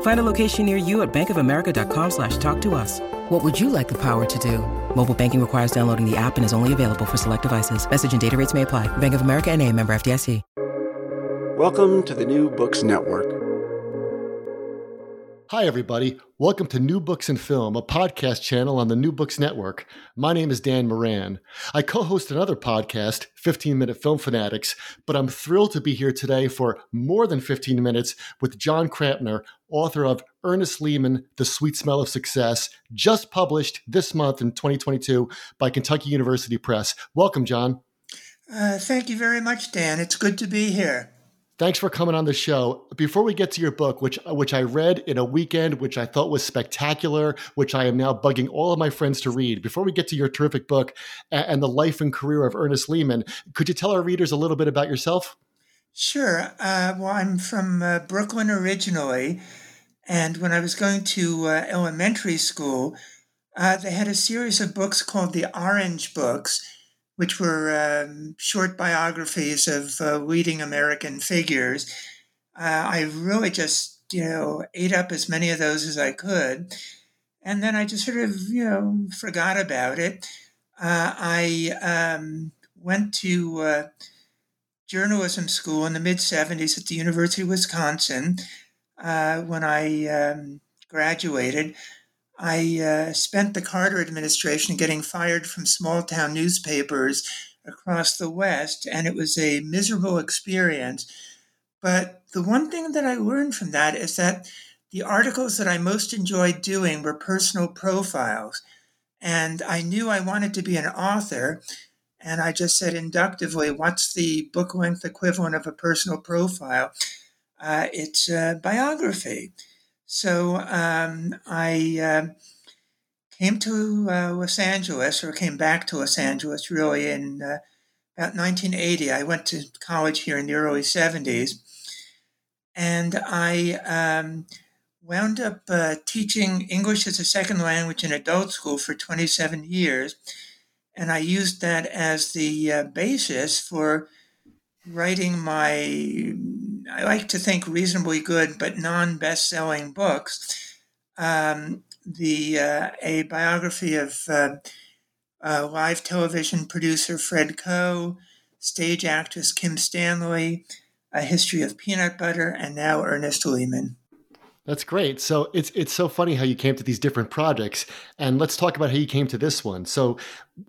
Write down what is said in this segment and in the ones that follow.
Find a location near you at bankofamerica.com slash talk to us. What would you like the power to do? Mobile banking requires downloading the app and is only available for select devices. Message and data rates may apply. Bank of America and a member FDIC. Welcome to the New Books Network. Hi, everybody. Welcome to New Books and Film, a podcast channel on the New Books Network. My name is Dan Moran. I co host another podcast, 15 Minute Film Fanatics, but I'm thrilled to be here today for more than 15 minutes with Jon Krampner, author of Ernest Lehman, The Sweet Smell of Success, just published this month in 2022 by Kentucky University Press. Welcome, John. Uh, thank you very much, Dan. It's good to be here. Thanks for coming on the show. Before we get to your book, which which I read in a weekend, which I thought was spectacular, which I am now bugging all of my friends to read. Before we get to your terrific book and the life and career of Ernest Lehman, could you tell our readers a little bit about yourself? Sure. Uh, well, I'm from uh, Brooklyn originally, and when I was going to uh, elementary school, uh, they had a series of books called the Orange Books which were um, short biographies of uh, leading American figures. Uh, I really just, you know, ate up as many of those as I could. And then I just sort of, you know, forgot about it. I um, went to journalism school in the mid 70s at the University of Wisconsin uh, when I um, graduated. I uh, spent the Carter administration getting fired from small town newspapers across the West, and it was a miserable experience. But the one thing that I learned from that is that the articles that I most enjoyed doing were personal profiles. And I knew I wanted to be an author. And I just said inductively, what's the book length equivalent of a personal profile? Uh, it's a biography. So um, I uh, came to uh, Los Angeles, or came back to Los Angeles really in uh, about 1980. I went to college here in the early 70s. And I um, wound up uh, teaching English as a second language in adult school for 27 years. And I used that as the uh, basis for writing my I like to think reasonably good but non best selling books. Um, the uh, a biography of uh, live television producer Fred Coe, stage actress Kim Stanley, a history of peanut butter, and now Ernest Lehman. That's great. So it's it's so funny how you came to these different projects, and let's talk about how you came to this one. So,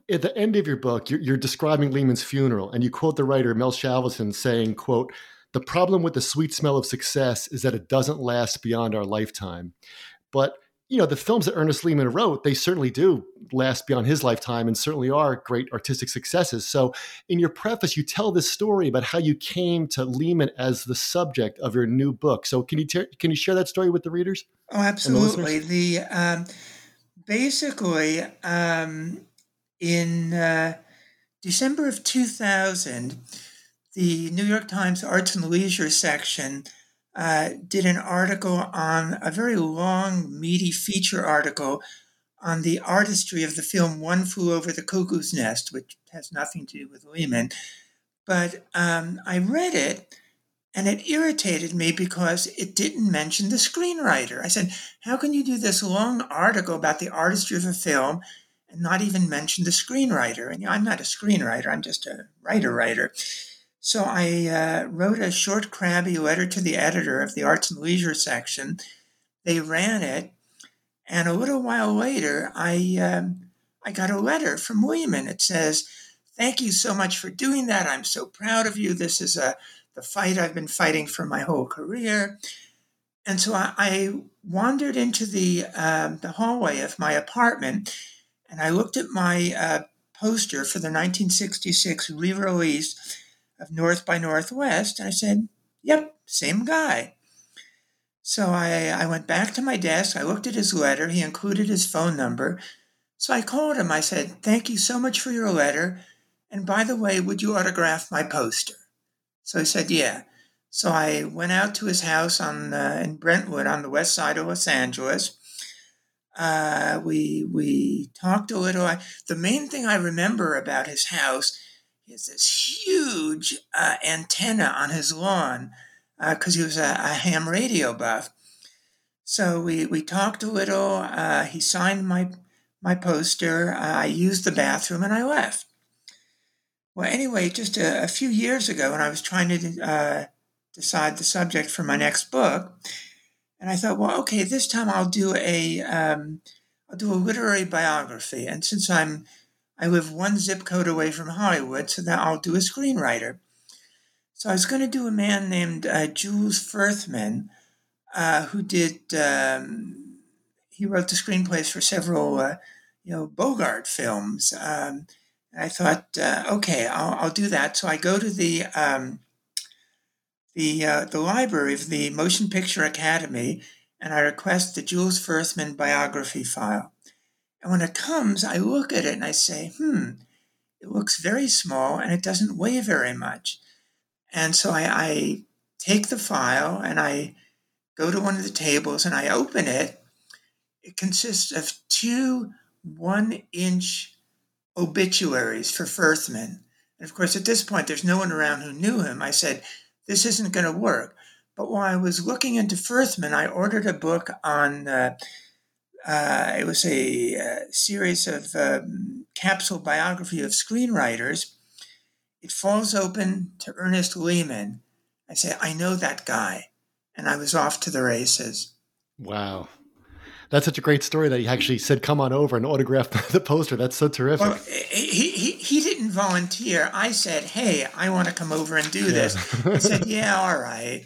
at the end of your book, you're, you're describing Lehman's funeral, and you quote the writer Mel Shavelson saying, "quote the problem with the sweet smell of success is that it doesn't last beyond our lifetime. But you know, the films that Ernest Lehman wrote, they certainly do last beyond his lifetime and certainly are great artistic successes. So, in your preface, you tell this story about how you came to Lehman as the subject of your new book. So, can you ter- can you share that story with the readers? Oh, absolutely. The, the um, basically um, in uh, December of two thousand the New York Times Arts and Leisure section uh, did an article on a very long, meaty feature article on the artistry of the film One Flew Over the Cuckoo's Nest, which has nothing to do with Lehman. But um, I read it, And it irritated me because it didn't mention the screenwriter. I said, How can you do this long article about the artistry of a film and not even mention the screenwriter? And you know, I'm not a screenwriter, I'm just a writer writer. So I uh, wrote a short, crabby letter to the editor of the Arts and Leisure section. They ran it, and a little while later, I um, I got a letter from Lehman. It says, "Thank you so much for doing that. I'm so proud of you. This is a the fight I've been fighting for my whole career." And so I, I wandered into the um, the hallway of my apartment, and I looked at my uh, poster for the 1966 re-release of North by Northwest, and I said, "Yep, same guy." So I, I went back to my desk. I looked at his letter. He included his phone number. So I called him. I said, Thank you so much for your letter. And by the way, would you autograph my poster? So he said, Yeah. So I went out to his house on uh, in Brentwood on the west side of Los Angeles. Uh, we we talked a little. I, the main thing I remember about his house is this huge uh, antenna on his lawn because uh, he was a, a, ham radio buff. So we, we talked a little. Uh, he signed my my poster. Uh, I used the bathroom and I left. Well, anyway, just a, a few years ago, when I was trying to uh, decide the subject for my next book, and I thought, well, okay, this time I'll do a um, I'll do a literary biography. And since I'm I live one zip code away from Hollywood, so that I'll do a screenwriter. So I was going to do a man named uh, Jules Furthman, uh, who did. Um, he wrote the screenplays for several, uh, you know, Bogart films. Um, I thought, uh, okay, I'll, I'll, do that. So I go to the um, the uh, the library of the Motion Picture Academy, and I request the Jules Furthman biography file. And when it comes, I look at it and I say, hmm, it looks very small and it doesn't weigh very much. And so I, I take the file and I go to one of the tables and I open it. It consists of two one inch obituaries for Furthman. And of course, at this point, there's no one around who knew him. I said, This isn't going to work. But while I was looking into Furthman, I ordered a book on, uh, uh, it was a, a uh, series of um, capsule biography of screenwriters it falls open to Ernest Lehman. I say, I know that guy. And I was off to the races. Wow. That's such a great story that he actually said, come on over and autograph the poster. That's so terrific. Well, he, he, he didn't volunteer. I said, hey, I want to come over and do yeah. this. He said, yeah, all right.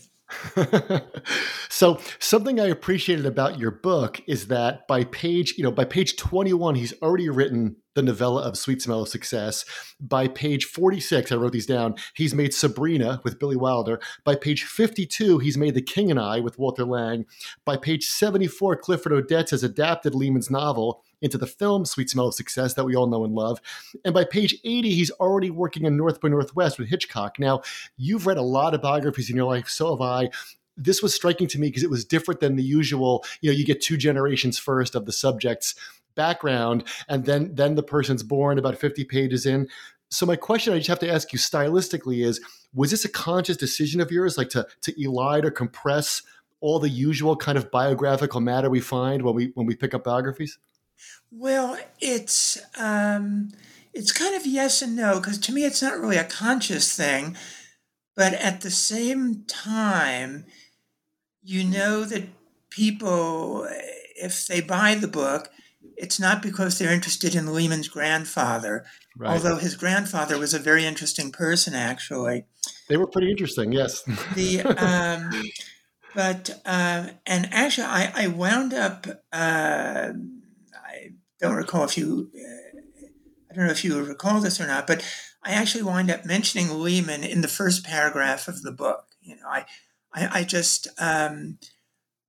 so something I appreciated about your book is that by page, you know, by page 21, he's already written the novella of Sweet Smell of Success. By page 46, I wrote these down, he's made Sabrina with Billy Wilder. By page 52, he's made The King and I with Walter Lang. By page 74, Clifford Odets has adapted Lehman's novel into the film Sweet Smell of Success that we all know and love. And by page 80, he's already working in North by Northwest with Hitchcock. Now, you've read a lot of biographies in your life, so have I this was striking to me because it was different than the usual you know you get two generations first of the subjects background and then then the person's born about 50 pages in so my question i just have to ask you stylistically is was this a conscious decision of yours like to to elide or compress all the usual kind of biographical matter we find when we when we pick up biographies well it's um it's kind of yes and no because to me it's not really a conscious thing but at the same time you know that people if they buy the book it's not because they're interested in Lehman's grandfather, right. although his grandfather was a very interesting person, actually. They were pretty interesting, yes. the um, but uh, and actually, I, I wound up. Uh, don't recall if you. Uh, I don't know if you recall this or not, but I actually wind up mentioning Lehman in the first paragraph of the book. You know, I, I, I just, um,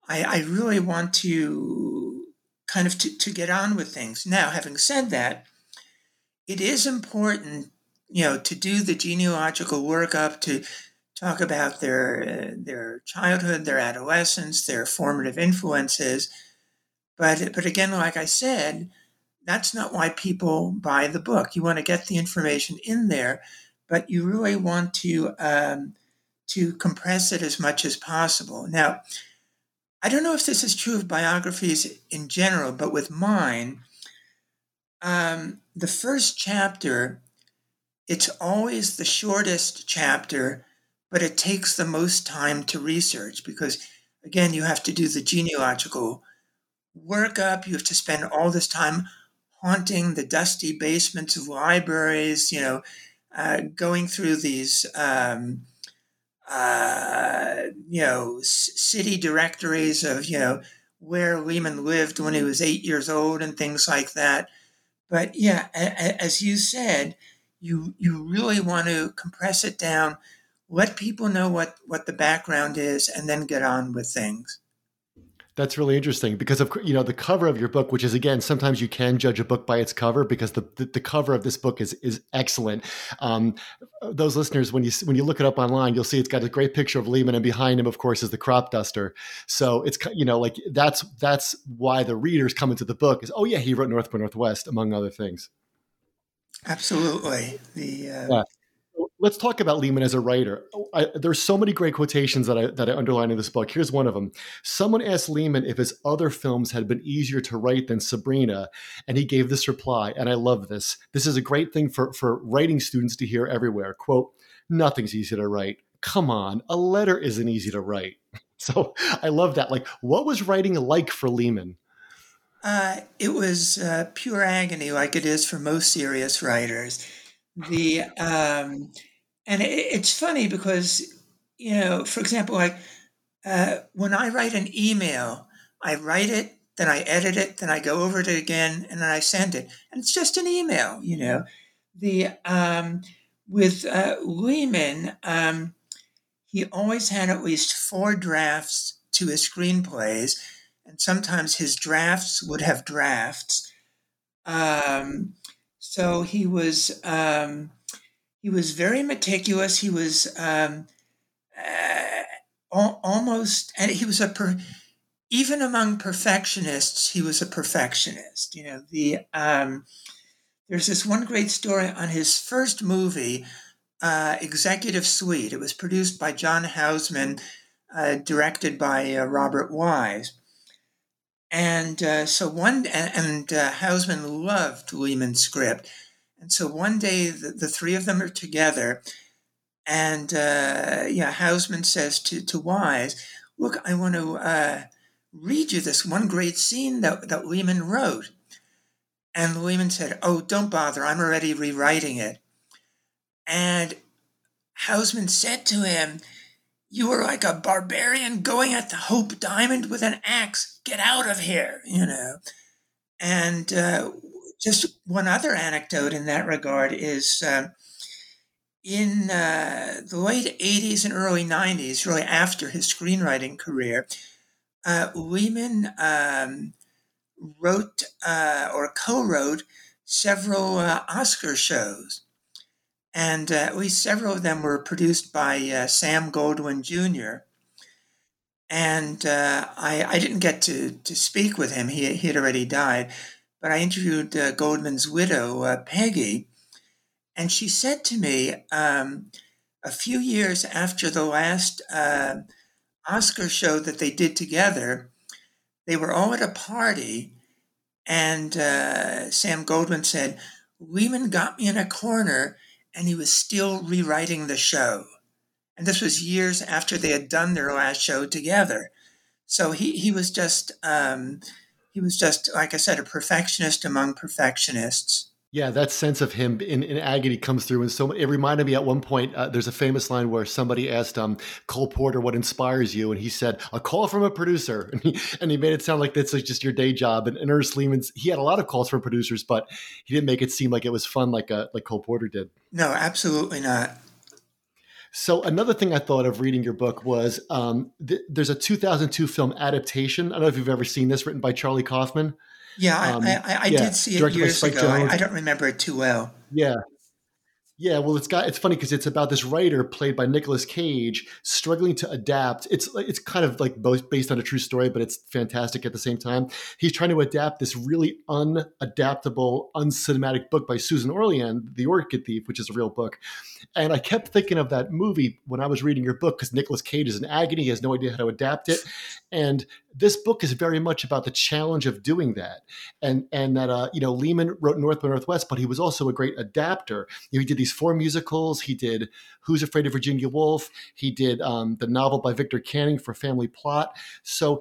I, I really want to kind of to, to get on with things. Now, having said that, it is important, you know, to do the genealogical workup, to talk about their uh, their childhood, their adolescence, their formative influences. But but again, like I said, that's not why people buy the book. You want to get the information in there, but you really want to um, to compress it as much as possible. Now, I don't know if this is true of biographies in general, but with mine, um, the first chapter, it's always the shortest chapter, but it takes the most time to research because, again, you have to do the genealogical workup. You have to spend all this time haunting the dusty basements of libraries, you know, uh, going through these, um, uh, you know, city directories of, you know, where Lehman lived when he was eight years old and things like that. But yeah, a- a- as you said, you you really want to compress it down, let people know what what the background is, and then get on with things. That's really interesting because of you know the cover of your book, which is again sometimes you can judge a book by its cover because the the, the cover of this book is is excellent. Um, those listeners, when you when you look it up online, you'll see it's got a great picture of Lehman, and behind him, of course, is the crop duster. So it's you know like that's that's why the readers come into the book is oh yeah he wrote North by Northwest among other things. Absolutely, the uh, yeah let's talk about Lehman as a writer. I, there's so many great quotations that I that I underline in this book. Here's one of them. Someone asked Lehman if his other films had been easier to write than Sabrina, and he gave this reply. And I love this. This is a great thing for for writing students to hear everywhere. Quote: Nothing's easy to write. Come on, a letter isn't easy to write. So I love that. Like, what was writing like for Lehman? Uh, it was uh, pure agony, like it is for most serious writers. The um, and it, it's funny because you know, for example, like uh, when I write an email, I write it, then I edit it, then I go over it again, and then I send it, and it's just an email. You know, the um, with uh, Lehman, um, he always had at least four drafts to his screenplays, and sometimes his drafts would have drafts. Um, so he was um, he was very meticulous. He was um, uh, almost, and he was a per, even among perfectionists, he was a perfectionist. You know, the um, there's this one great story on his first movie, uh, Executive Suite. It was produced by John Houseman, uh, directed by uh, Robert Wise. And uh, so one, and, and uh, Houseman loved Lehman's script. And so one day the, the three of them are together, and uh, yeah, Houseman says to, to Wise, Look, I want to uh, read you this one great scene that, that Lehman wrote. And Lehman said, Oh, don't bother, I'm already rewriting it. And Houseman said to him, You are like a barbarian going at the Hope Diamond with an axe. Get out of here, you know. And uh, just one other anecdote in that regard is uh, in uh, the late 80s and early 90s, really after his screenwriting career, uh, Lehman um, wrote uh, or co wrote several uh, Oscar shows. And uh, at least several of them were produced by Sam Goldwyn Jr. And I, I didn't get to, to speak with him, he, he had already died but I interviewed uh, Goldwyn's widow, uh, Peggy, and she said to me um, a few years after the last uh, Oscar show that they did together, they were all at a party, and uh, Sam Goldwyn said, Lehman got me in a corner and he was still rewriting the show. And this was years after they had done their last show together. So he, he was just um, he was just, like I said, a perfectionist among perfectionists. Yeah, that sense of him in, in agony comes through. And so it reminded me at one point, uh, there's a famous line where somebody asked um, Cole Porter what inspires you. And he said, a call from a producer. And he, and he made it sound like that's like just your day job. And, and Ernest Lehman's, he had a lot of calls from producers, but he didn't make it seem like it was fun like, uh, like Cole Porter did. No, absolutely not. So another thing I thought of reading your book was um, th- there's a 2002 film adaptation. I don't know if you've ever seen this, written by Charlie Kaufman. Yeah, um, I, I, I yeah, did see it years ago. I, I, don't remember it too well. Yeah, Yeah, well, it's got it's funny because it's about this writer played by Nicolas Cage struggling to adapt. It's it's kind of like both based on a true story, but it's fantastic at the same time. He's trying to adapt this really unadaptable, uncinematic book by Susan Orlean, The Orchid Thief, which is a real book. And I kept thinking of that movie when I was reading your book because Nicolas Cage is in agony; he has no idea how to adapt it. And this book is very much about the challenge of doing that. And and that uh, you know Lehman wrote North by Northwest, but he was also a great adapter. You know, he did these four musicals. He did Who's Afraid of Virginia Woolf. He did um, the novel by Victor Canning for Family Plot. So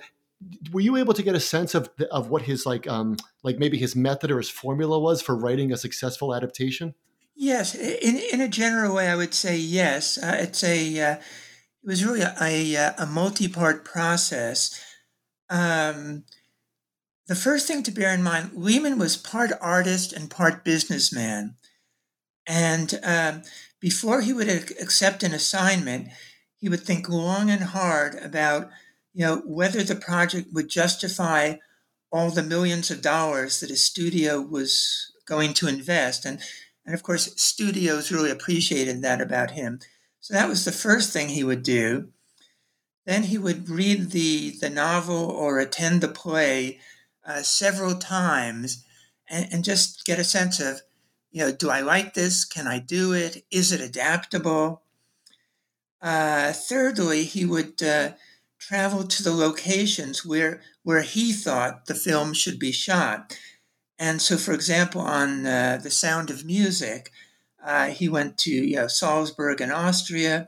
were you able to get a sense of of what his like um like maybe his method or his formula was for writing a successful adaptation? Yes, in in a general way, I would say yes. Uh, it's a uh, it was really a, a, a multi-part process. Um, the first thing to bear in mind, Lehman was part artist and part businessman. And um, before he would accept an assignment, he would think long and hard about, you know, whether the project would justify all the millions of dollars that his studio was going to invest. And, and of course, studios really appreciated that about him. So that was the first thing he would do. Then he would read the, the novel or attend the play uh, several times and, and just get a sense of, you know, do I like this? Can I do it? Is it adaptable? Uh, thirdly, he would uh, travel to the locations where where he thought the film should be shot. And so, for example, on uh, The Sound of Music, uh, he went to you know, Salzburg in Austria.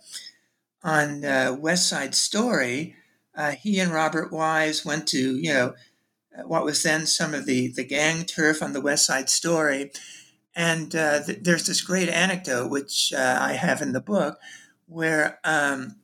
On uh, West Side Story, uh, he and Robert Wise went to you know what was then some of the the gang turf on the West Side Story, and uh, th- there's this great anecdote which uh, I have in the book where um,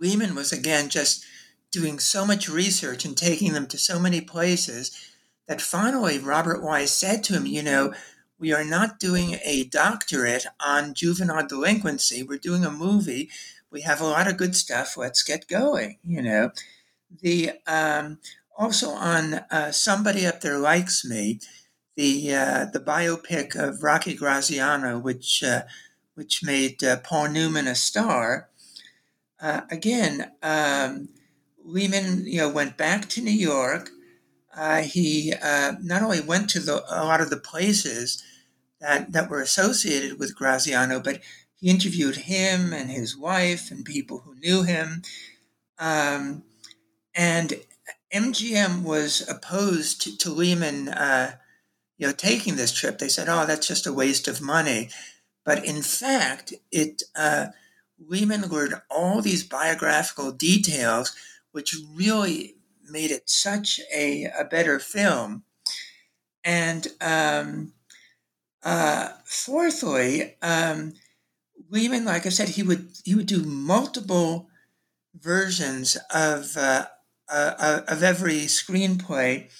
Lehman was again just doing so much research and taking them to so many places that finally Robert Wise said to him, you know we are not doing a doctorate on juvenile delinquency. We're doing a movie. We have a lot of good stuff. Let's get going. You know, the um, also on uh, somebody up there likes me, the uh, the biopic of Rocky Graziano, which uh, which made uh, Paul Newman a star. Uh, again, um, Lehman, you know, went back to New York. Uh, he not only went to the, a lot of the places that, that were associated with Graziano, but he interviewed him and his wife and people who knew him. Um, and MGM was opposed to, to Lehman, uh, you know, taking this trip. They said, "Oh, that's just a waste of money." But in fact, it uh, Lehman learned all these biographical details, which really made it such a, a better film. And um, uh, fourthly, um, Lehman, like I said, he would he would do multiple versions of uh, uh, uh, of every screenplay,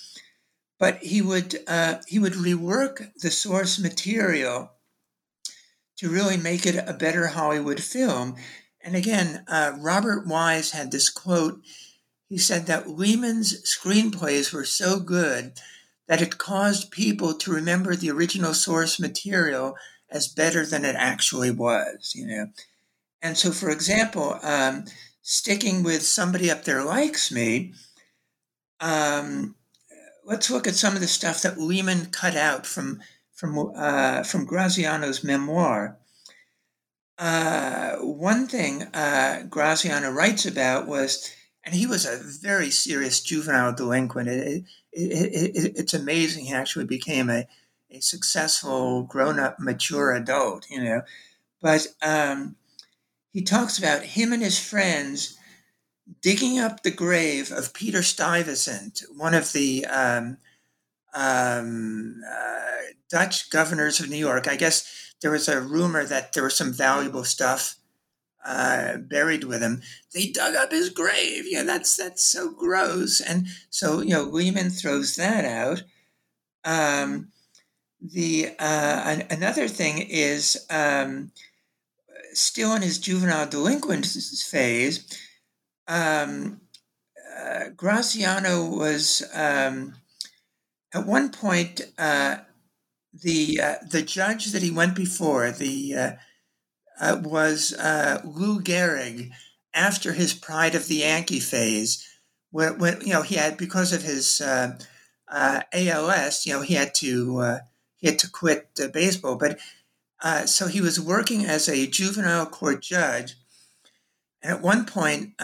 but he would uh, he would rework the source material to really make it a better Hollywood film. And again, uh, Robert Wise had this quote. He said that Lehman's screenplays were so good that it caused people to remember the original source material as better than it actually was, you know. And so, for example, um, sticking with somebody up there likes me, um, let's look at some of the stuff that Lehman cut out from from uh, from Graziano's memoir. Uh, one thing uh, Graziano writes about was, and he was a very serious juvenile delinquent. It, it, it, it's amazing he actually became a, a successful, grown up, mature adult, you know. But um, he talks about him and his friends digging up the grave of Peter Stuyvesant, one of the um, um, uh, Dutch governors of New York. I guess there was a rumor that there was some valuable stuff uh, buried with him. They dug up his grave. Yeah, that's that's so gross. And so you know, Lehman throws that out. Um, the uh, another thing is um, still in his juvenile delinquent phase. Um, uh, Graziano was um, at one point uh, the uh, the judge that he went before the uh, uh, was Lou Gehrig after his Pride of the Yankee phase, when, when you know he had because of his ALS, you know he had to he had to quit baseball, but uh, so he was working as a juvenile court judge. And at one point,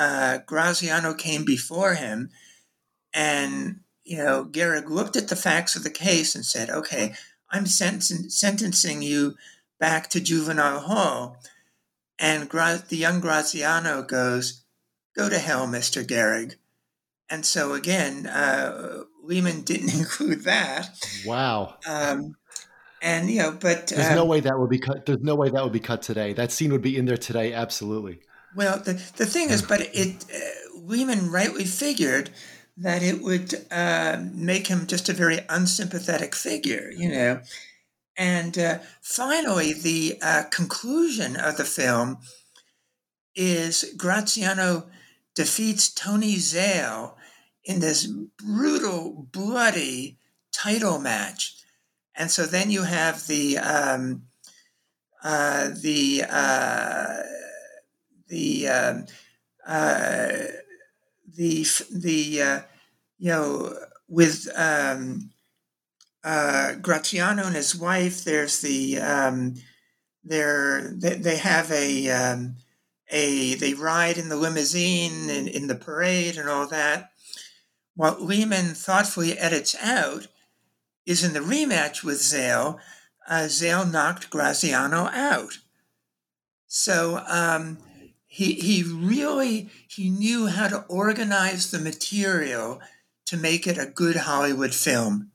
Graziano came before him, and you know Gehrig looked at the facts of the case and said, "Okay, I'm sen- sentencing you back to juvenile hall." And Gra- the young Graziano goes, Go to hell, Mr. Gehrig. And so again, uh, Lehman didn't include that. Wow. Um, and you know, but there's um, no way that would be cut. There's no way that would be cut today. That scene would be in there today. Absolutely. Well, the the thing is, but it uh, Lehman rightly figured that it would uh, make him just a very unsympathetic figure. You know, and uh, finally, the uh, conclusion of the film is Graziano defeats Tony Zale in this brutal, bloody title match. And so then you have the um, uh, the uh, the um, uh, the the uh, you know with um, uh, and his wife. There's the um, they, they have a um, a they ride in the limousine in, in the parade and all that. What Lehman thoughtfully edits out is in the rematch with Zale, uh, Zale knocked Graziano out. So um, he he really he knew how to organize the material to make it a good Hollywood film.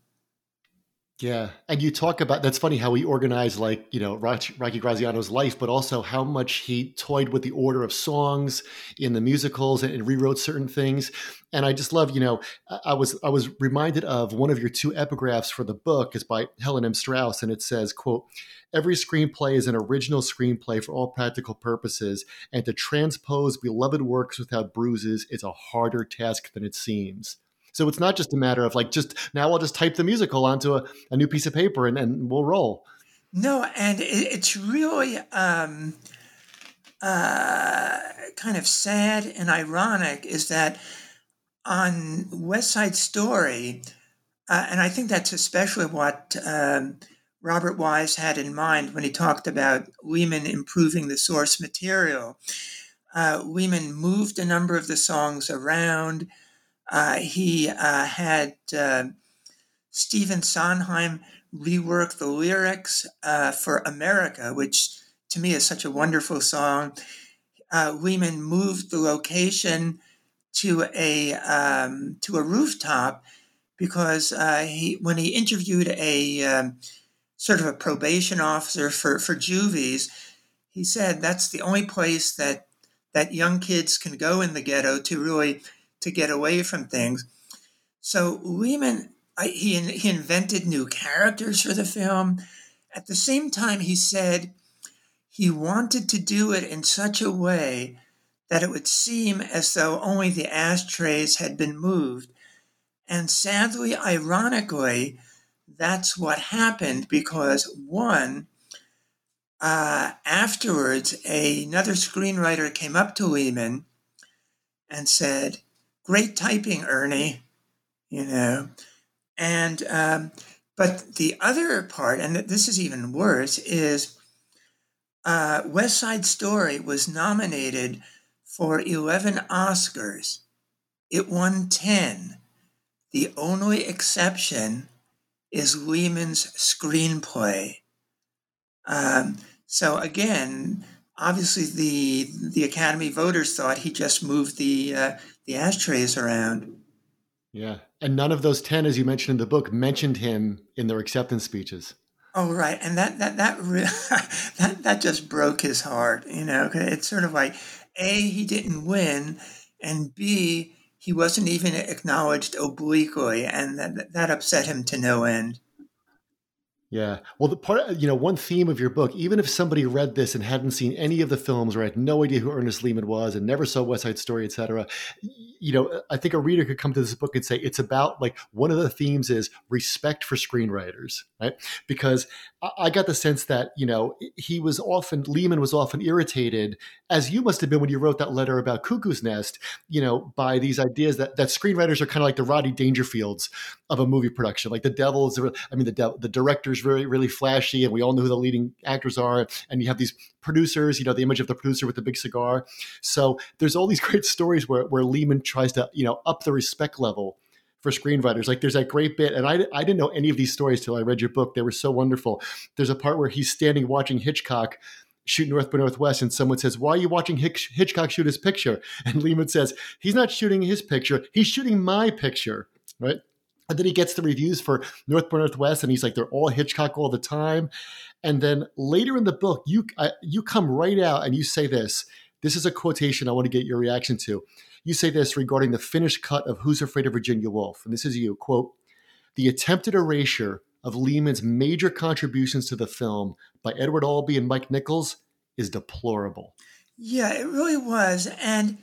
Yeah, and you talk about that's funny how he organized like you know Rocky Graziano's life, but also how much he toyed with the order of songs in the musicals and, and, rewrote certain things. And I just love, you know, I was I was reminded of one of your two epigraphs for the book is by Helen M. Strauss, and it says, "quote Every screenplay is an original screenplay for all practical purposes, and to transpose beloved works without bruises is a harder task than it seems." So it's not just a matter of like, just now I'll just type the musical onto a, a new piece of paper and, and we'll roll. No, and it's really um, uh, kind of sad and ironic is that on West Side Story, uh, and I think that's especially what um, Robert Wise had in mind when he talked about Lehman improving the source material. Uh, Lehman moved a number of the songs around. Uh, he uh, had uh, Stephen Sondheim rework the lyrics uh, for America, which to me is such a wonderful song. Uh, Lehman moved the location to a um, to a rooftop because uh, he when he interviewed a um, sort of a probation officer for for juvies, he said that's the only place that that young kids can go in the ghetto to really to get away from things. So Lehman, I, he, he invented new characters for the film. At the same time, he said he wanted to do it in such a way that it would seem as though only the ashtrays had been moved. And sadly, ironically, that's what happened because one, uh, afterwards, a, another screenwriter came up to Lehman and said, great typing, Ernie, you know. And, um, but the other part, and this is even worse, is uh, West Side Story was nominated for 11 Oscars. It won 10. The only exception is Lehman's screenplay. Um, so again, obviously the the Academy voters thought he just moved the uh, the ashtrays around. Yeah, and none of those ten, as you mentioned in the book, mentioned him in their acceptance speeches. Oh right, and that that that re- that that just broke his heart. You know, it's sort of like a he didn't win, and b he wasn't even acknowledged obliquely, and that that upset him to no end. Yeah. Well, the part, you know, one theme of your book, even if somebody read this and hadn't seen any of the films or had no idea who Ernest Lehman was and never saw West Side Story, et cetera, you know, I think a reader could come to this book and say it's about like one of the themes is respect for screenwriters, right? Because I got the sense that, you know, he was often, Lehman was often irritated, as you must have been when you wrote that letter about Cuckoo's Nest, you know, by these ideas that, that screenwriters are kind of like the Roddy Dangerfields of a movie production. Like the devil is, I mean, the, the director's very really flashy, and we all know who the leading actors are. And you have these producers, you know, the image of the producer with the big cigar. So there's all these great stories where where Lehman tries to you know up the respect level for screenwriters. Like there's that great bit, and I, I didn't know any of these stories till I read your book. They were so wonderful. There's a part where he's standing watching Hitchcock shoot North by Northwest, and someone says, "Why are you watching Hitch- Hitchcock shoot his picture?" And Lehman says, "He's not shooting his picture; he's shooting my picture." Right? And then he gets the reviews for North by Northwest, and he's like, they're all Hitchcock all the time. And then later in the book, you you come right out and you say this. This is a quotation I want to get your reaction to. You say this regarding the finished cut of Who's Afraid of Virginia Woolf, and this is you quote: "The attempted erasure of Lehman's major contributions to the film by Edward Albee and Mike Nichols is deplorable." Yeah, it really was, and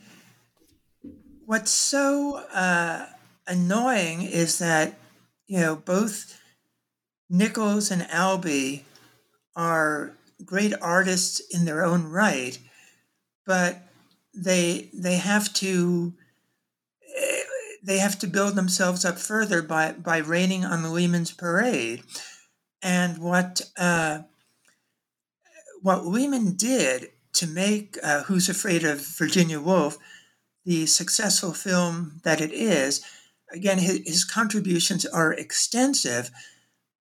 what's so uh, annoying is that you know both Nichols and Albee are great artists in their own right, but they they have to they have to build themselves up further by by raining on the Lehman's parade, and what uh, what Lehman did to make uh, Who's Afraid of Virginia Woolf the successful film that it is again, his, his contributions are extensive,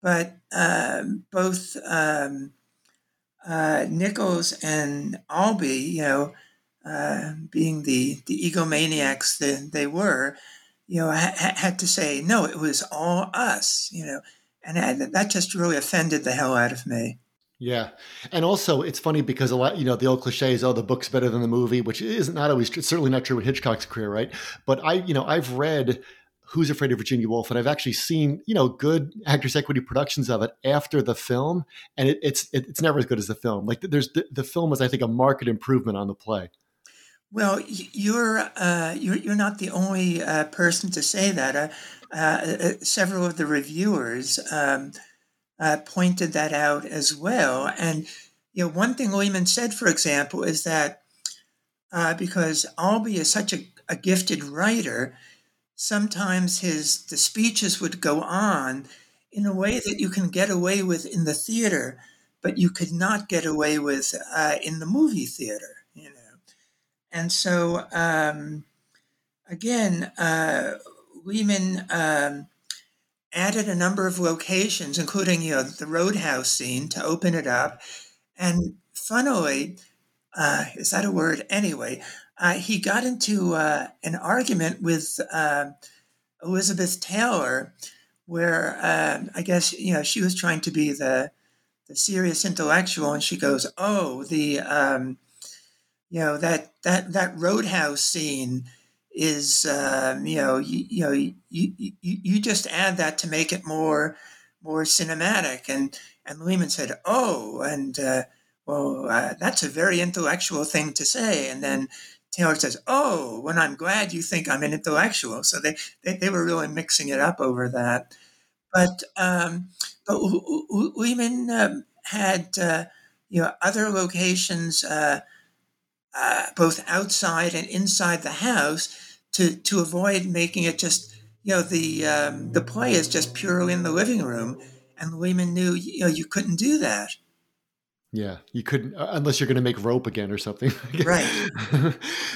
but um, both um, uh, Nichols and Albee, you know, uh, being the, the egomaniacs that they were, you know, ha- had to say, no, it was all us, you know, and that just really offended the hell out of me. Yeah, and also it's funny because a lot, you know, the old cliche is, "Oh, the book's better than the movie," which is not always, it's certainly not true with Hitchcock's career, right? But I, you know, I've read Who's Afraid of Virginia Woolf, and I've actually seen you know good Actors Equity productions of it after the film, and it, it's it, it's never as good as the film. Like there's the, the film is I think a marked improvement on the play. Well, you're uh, you're you're not the only uh, person to say that. Uh, uh, uh several of the reviewers um, uh, pointed that out as well, and you know one thing Lehman said, for example, is that because Albee is such a, a gifted writer sometimes his the speeches would go on in a way that you can get away with in the theater, but you could not get away with uh, in the movie theater, you know. And so, um, again, uh, Lehman um, added a number of locations, including you know the roadhouse scene, to open it up. And funnily, uh, is that a word? Anyway, uh, he got into uh, an argument with uh, Elizabeth Taylor, where um, I guess you know she was trying to be the the serious intellectual, and she goes, "Oh, the um, you know that that that roadhouse scene." Is um, you know you, you know you, you you just add that to make it more more cinematic and and Lehman said oh and uh, well, uh, that's a very intellectual thing to say. And then Taylor says, Oh, when I'm glad you think I'm an intellectual. So they, they, they were really mixing it up over that. But, um, but Lehman um, had, uh, you know, other locations, uh, uh, both outside and inside the house to, to avoid making it just, you know, the, um, the play is just purely in the living room. And Lehman knew, you know, you couldn't do that. Yeah, you couldn't uh, unless you're going to make rope again or something. right.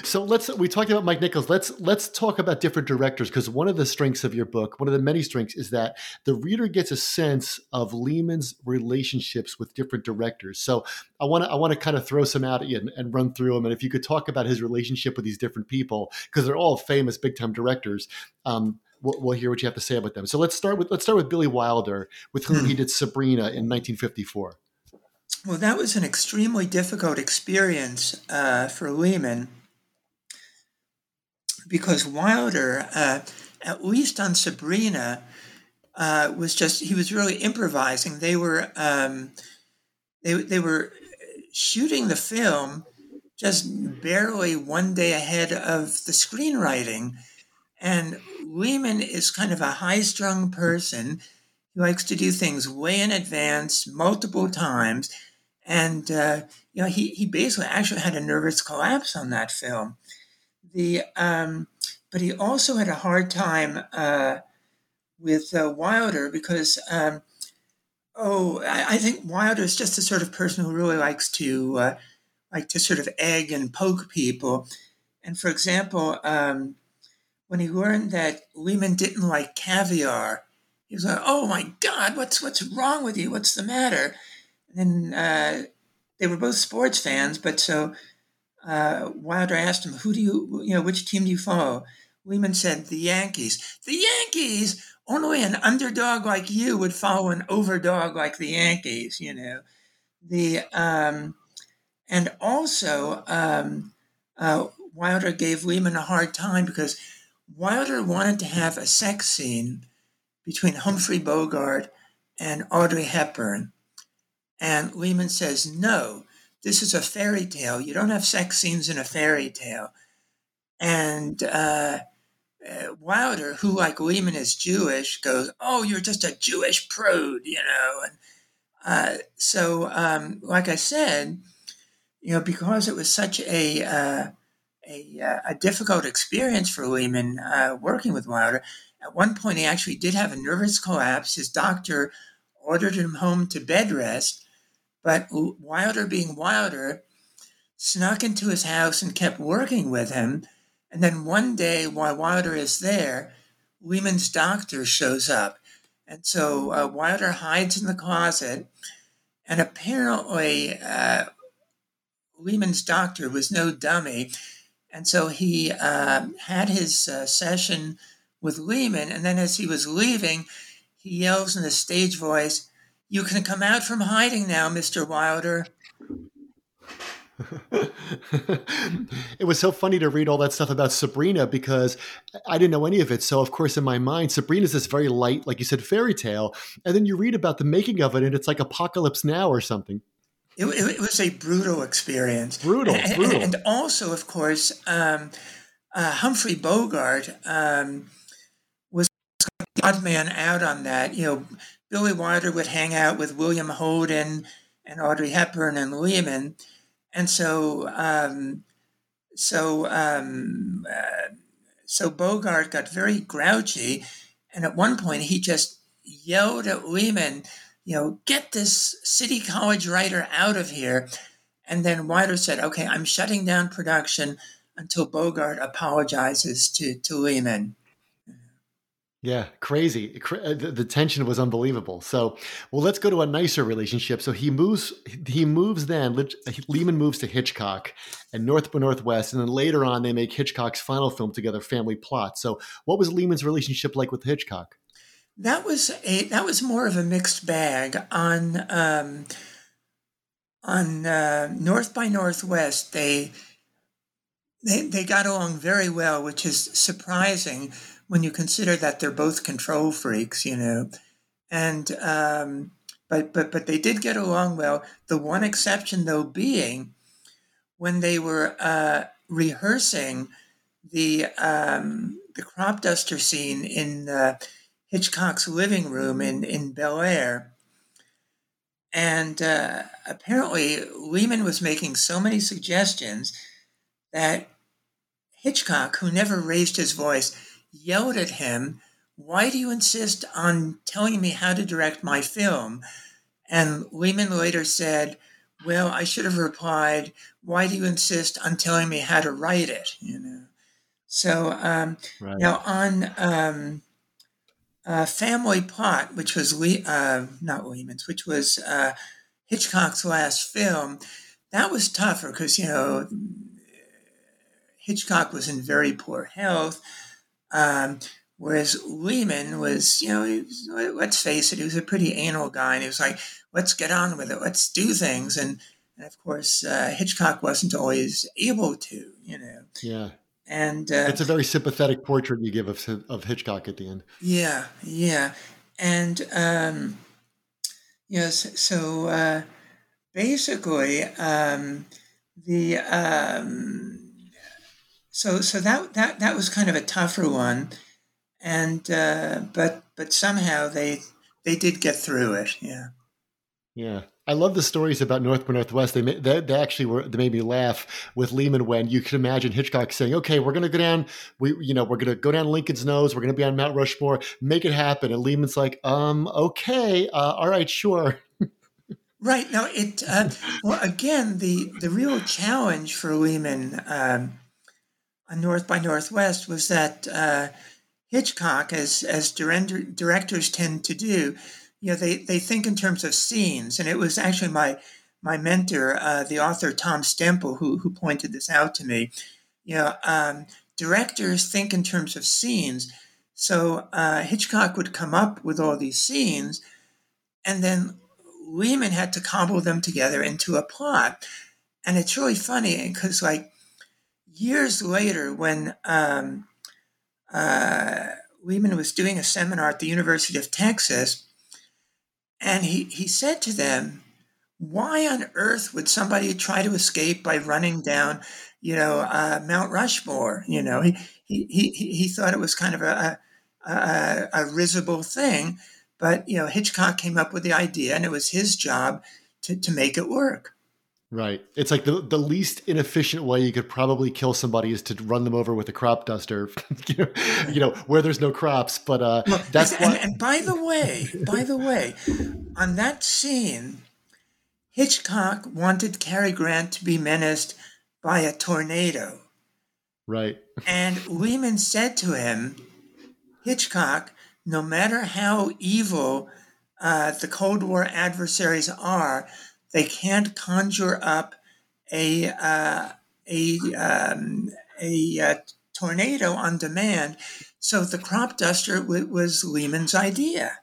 so let's we talked about Mike Nichols. Let's let's talk about different directors because one of the strengths of your book, one of the many strengths is that the reader gets a sense of Lehman's relationships with different directors. So I want to I want to kind of throw some out at you and, and run through them and if you could talk about his relationship with these different people because they're all famous big time directors. Um, We'll, we'll, hear what you have to say about them. So let's start with let's start with Billy Wilder, with whom he hmm. did Sabrina in 1954. Well, that was an extremely difficult experience uh, for Lehman because Wilder, uh, at least on Sabrina, uh, was just he was really improvising. They were um, they they were shooting the film just barely one day ahead of the screenwriting, and Lehman is kind of a high-strung person. He likes to do things way in advance, multiple times, and uh, you know he he basically actually had a nervous collapse on that film. The um, but he also had a hard time. Uh, with uh, Wilder because, um, oh, I, I, think Wilder is just the sort of person who really likes to uh, like to sort of egg and poke people. And for example, um, when he learned that Lehman didn't like caviar, he was like, "Oh my God, what's what's wrong with you? What's the matter?" And then uh, they were both sports fans, but so uh, Wilder asked him, "Who do you, you know, which team do you follow?" Lehman said, "The Yankees." The Yankees. Only an underdog like you would follow an overdog like the Yankees, you know. The um, and also um, uh, Wilder gave Lehman a hard time because Wilder wanted to have a sex scene between Humphrey Bogart and Audrey Hepburn, and Lehman says no. This is a fairy tale. You don't have sex scenes in a fairy tale. And uh, uh, Wilder, who like Lehman is Jewish, goes, "Oh, you're just a Jewish prude," you know. And uh, so, um, like I said, you know, because it was such a uh, a, uh, a, difficult experience for Lehman working with Wilder. At one point, he actually did have a nervous collapse. His doctor ordered him home to bed rest, but Wilder, being Wilder, snuck into his house and kept working with him and then one day, while Wilder is there, Lehman's doctor shows up. And so uh, Wilder hides in the closet. And apparently, uh, Lehman's doctor was no dummy. And so he uh, had his uh, session with Lehman. And then as he was leaving, he yells in a stage voice, You can come out from hiding now, Mr. Wilder. it was so funny to read all that stuff about Sabrina because I didn't know any of it. So, of course, in my mind, Sabrina is this very light, like you said, fairy tale. And then you read about the making of it, and it's like Apocalypse Now or something. It, it was a brutal experience. Brutal, and, brutal. And, also, of course, um, uh, Humphrey Bogart um, was the odd man out on that. You know, Billy Wilder would hang out with William Holden and Audrey Hepburn and Lehman and so um, so um, uh, so Bogart got very grouchy, and at one point he just yelled at Lehman, you know, get this City College writer out of here. And then Wilder said, okay, I'm shutting down production until Bogart apologizes to, to Lehman. Yeah, crazy. Uh, the tension was unbelievable. So, well, let's go to a nicer relationship. So he moves. He moves. Then Lehman moves to Hitchcock and North by Northwest, and then later on they make Hitchcock's final film together, Family Plot. So, what was Lehman's relationship like with Hitchcock? That was a that was more of a mixed bag on um, on uh, North by Northwest. They they they got along very well, which is surprising when you consider that they're both control freaks, you know, and um, but but but they did get along well. The one exception, though, being when they were uh, rehearsing the um, the crop duster scene in uh, Hitchcock's living room in in Bel Air. And uh, apparently, Lehman was making so many suggestions that Hitchcock, who never raised his voice, yelled at him, Why do you insist on telling me how to direct my film? And Lehman later said, Well, I should have replied, Why do you insist on telling me how to write it? You know. So um, right. now on um, uh, Family Plot, which was Le- uh, not Lehman's, which was uh, Hitchcock's last film, that was tougher because you know Hitchcock was in very poor health. Um, whereas Lehman was, you know, was, let's face it, he was a pretty anal guy, and he was like, let's get on with it, let's do things, and and of course uh, Hitchcock wasn't always able to, you know. Yeah. And uh, it's a very sympathetic portrait you give of of Hitchcock at the end. Yeah, yeah, and um, yes, so uh, basically, um, the um, so so that that that was kind of a tougher one, and uh, but but somehow they they did get through it. Yeah. Yeah. I love the stories about North by Northwest. They, they, they actually were they made me laugh with Lehman when you can imagine Hitchcock saying, "Okay, we're going to go down. We you know we're going to go down Lincoln's Nose. We're going to be on Mount Rushmore. Make it happen." And Lehman's like, "Um, okay, uh, all right, sure." Right now, it uh, well again the the real challenge for Lehman um, North by Northwest was that uh, Hitchcock, as as directors tend to do, you know, they, they think in terms of scenes. And it was actually my my mentor, uh, the author Tom Stempel, who, who pointed this out to me. You know, um, directors think in terms of scenes. So uh, Hitchcock would come up with all these scenes, and then Lehman had to cobble them together into a plot. And it's really funny because, like, years later, when um, uh, Lehman was doing a seminar at the University of Texas, and he, he said to them, why on earth would somebody try to escape by running down, you know, uh, Mount Rushmore? You know, he, he, he, he thought it was kind of a, a, a risible thing. But, you know, Hitchcock came up with the idea and it was his job to, to make it work. Right. It's like the the least inefficient way you could probably kill somebody is to run them over with a crop duster, you, know, you know, where there's no crops. But uh, Look, that's and, and by the way, by the way, on that scene, Hitchcock wanted Cary Grant to be menaced by a tornado. Right. And Lehman said to him, Hitchcock, no matter how evil uh, the Cold War adversaries are, they can't conjure up a uh, a um, a uh, tornado on demand. So the crop duster w- was Lehman's idea.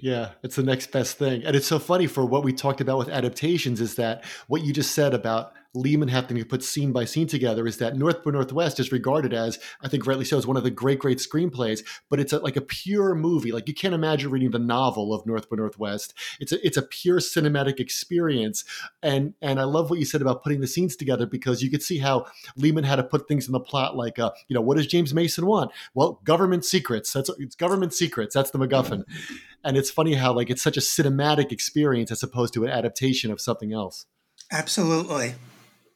Yeah, it's the next best thing. And it's so funny for what we talked about with adaptations is that what you just said about Lehman having to put scene by scene together is that North by Northwest is regarded as, I think rightly so, as one of the great, great screenplays, but it's a, like a pure movie. Like you can't imagine reading the novel of North by Northwest. It's a, it's a pure cinematic experience. And, and I love what you said about putting the scenes together because you could see how Lehman had to put things in the plot like, uh, you know, what does James Mason want? Well, government secrets. That's it's government secrets. That's the MacGuffin. And it's funny how like it's such a cinematic experience as opposed to an adaptation of something else. Absolutely.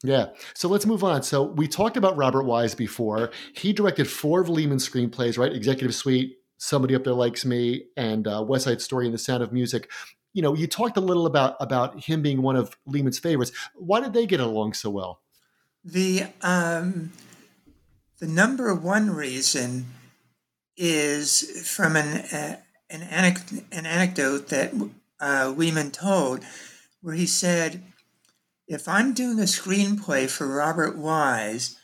Yeah. So let's move on. So we talked about Robert Wise before. He directed four of Lehman's screenplays, right? Executive Suite, Somebody Up There Likes Me, and uh, West Side Story and The Sound of Music. You know, you talked a little about about him being one of Lehman's favorites. Why did they get along so well? The um, the number one reason is from an uh, an, anec- an anecdote that uh, Lehman told, where he said if I'm doing a screenplay for Robert Wise,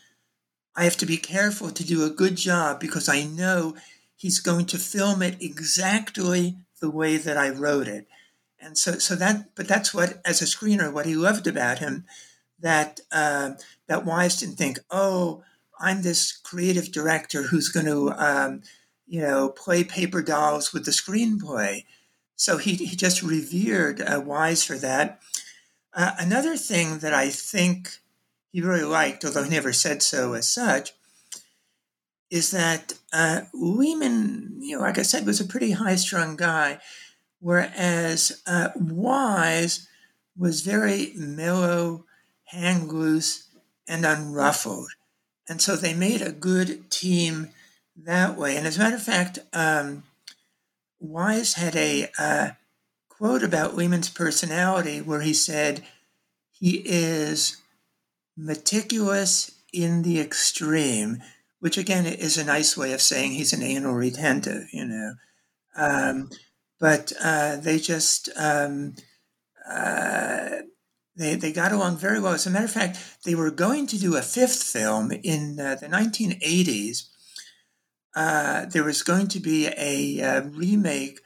I have to be careful to do a good job because I know he's going to film it exactly the way that I wrote it. And so, so that, but that's what, as a screener, what he loved about him, that uh, that Wise didn't think, oh, I'm this creative director who's going to, um, you know, play paper dolls with the screenplay. So he, he just revered uh, Wise for that. Uh, another thing that I think he really liked, although he never said so as such, is that uh, Lehman, you know, like I said, was a pretty high strung guy, whereas uh, Wise was very mellow, hang loose, and unruffled. And so they made a good team that way. And as a matter of fact, um, Wise had a uh, quote about Lehman's personality where he said, he is meticulous in the extreme, which again is a nice way of saying he's an anal retentive, you know. Um, but uh, they just um, uh, they they got along very well. As a matter of fact, they were going to do a fifth film in uh, the 1980s. Uh, there was going to be a, uh, remake